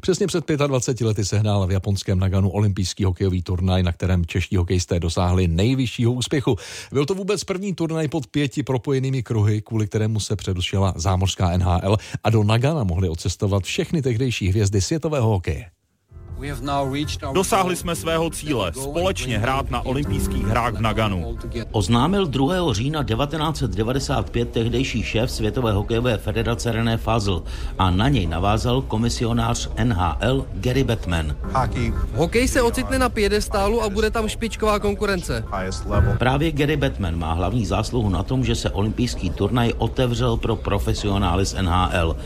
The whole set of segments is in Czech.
Přesně před 25 lety sehnal v japonském Naganu olympijský hokejový turnaj, na kterém čeští hokejisté dosáhli nejvyššího úspěchu. Byl to vůbec první turnaj pod pěti propojenými kruhy, kvůli kterému se předušila zámořská NHL a do Nagana mohly odcestovat všechny tehdejší hvězdy světového hokeje. Dosáhli jsme svého cíle, společně hrát na olympijských hrách v Naganu. Oznámil 2. října 1995 tehdejší šéf Světové hokejové federace René Fazl a na něj navázal komisionář NHL Gary Bettman. Hokej se ocitne na piedestálu a bude tam špičková konkurence. Právě Gary Bettman má hlavní zásluhu na tom, že se olympijský turnaj otevřel pro profesionály z NHL.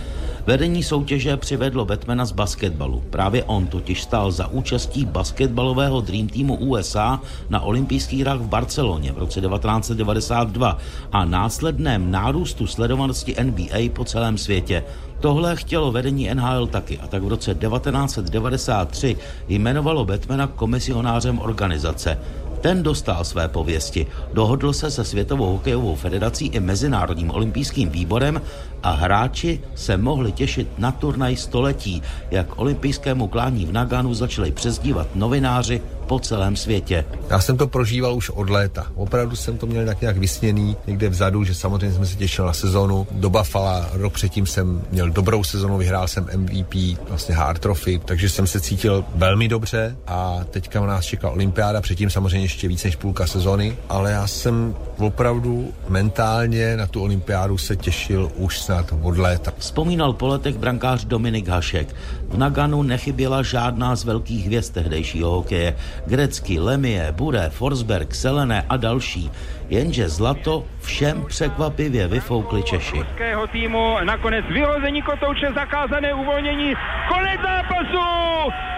Vedení soutěže přivedlo Batmana z basketbalu. Právě on totiž stál za účastí basketbalového Dream Teamu USA na olympijských hrách v Barceloně v roce 1992 a následném nárůstu sledovanosti NBA po celém světě. Tohle chtělo vedení NHL taky a tak v roce 1993 jmenovalo Batmana komisionářem organizace. Ten dostal své pověsti, dohodl se se Světovou hokejovou federací i Mezinárodním olympijským výborem a hráči se mohli těšit na turnaj století, jak olympijskému klání v Naganu začali přezdívat novináři po celém světě. Já jsem to prožíval už od léta. Opravdu jsem to měl tak nějak vysněný někde vzadu, že samozřejmě jsem se těšil na sezonu. Do Buffalo rok předtím jsem měl dobrou sezonu, vyhrál jsem MVP, vlastně hard trophy, takže jsem se cítil velmi dobře a teďka nás čeká olympiáda, předtím samozřejmě ještě víc než půlka sezony, ale já jsem opravdu mentálně na tu olympiádu se těšil už snad od léta. Vzpomínal po letech brankář Dominik Hašek. V Naganu nechyběla žádná z velkých hvězd tehdejšího hokeje. Grecky, Lemie, Bure, Forsberg, Selené a další. Jenže zlato všem překvapivě vyfoukli Češi. týmu nakonec vyhození kotouče, zakázané uvolnění, konec zápasu!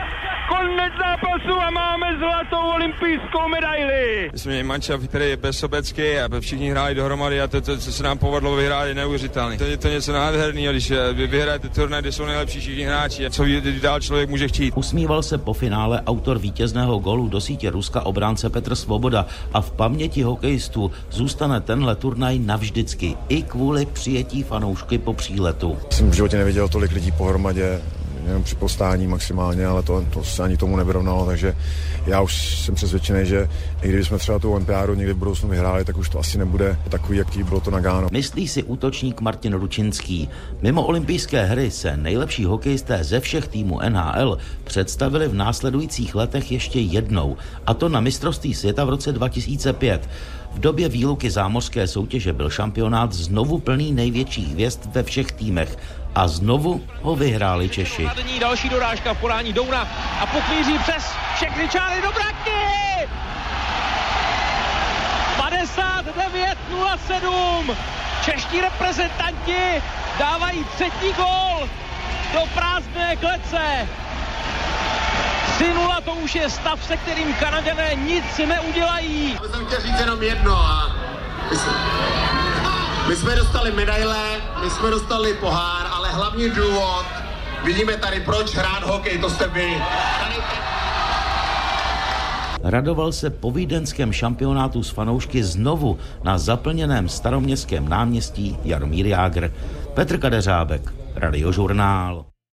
Konec zápasu a máme zlatou olympijskou medaili. My jsme měli mančaft, který je bezsobecký a všichni hráli dohromady a to, to, co se nám povedlo vyhrát, je neuvěřitelné. To je to něco nádherného, když eh, vy vyhrajete turnaj, kde jsou nejlepší všichni hráči a co dál člověk může chtít. Usmíval se po finále autor vítězného golu do sítě Ruska obránce Petr Svoboda a v paměti hokejistů zůstane tenhle turnaj navždycky i kvůli přijetí fanoušky po příletu. Jsem v životě neviděl tolik lidí pohromadě jenom při postání maximálně, ale to, to se ani tomu nevyrovnalo, takže já už jsem přesvědčený, že i kdybychom třeba tu olympiádu někdy v budoucnu vyhráli, tak už to asi nebude takový, jaký bylo to na Gáno. Myslí si útočník Martin Ručinský. Mimo olympijské hry se nejlepší hokejisté ze všech týmů NHL představili v následujících letech ještě jednou, a to na mistrovství světa v roce 2005. V době výluky zámořské soutěže byl šampionát znovu plný největších hvězd ve všech týmech a znovu ho vyhráli Češi. Další dorážka v podání Douna a pokvíří přes všechny čáry do braky! 59-07. Čeští reprezentanti dávají třetí gol do prázdné klece. 3-0 to už je stav, se kterým Kanaděné nic neudělají. Já jsem chtěl říct jenom jedno a my jsme dostali medaile, my jsme dostali pohár, ale hlavní důvod, vidíme tady, proč hrát hokej, to jste vy. Radoval se po vídeňském šampionátu s fanoušky znovu na zaplněném staroměstském náměstí Jaromír Jágr. Petr Kadeřábek, Radiožurnál.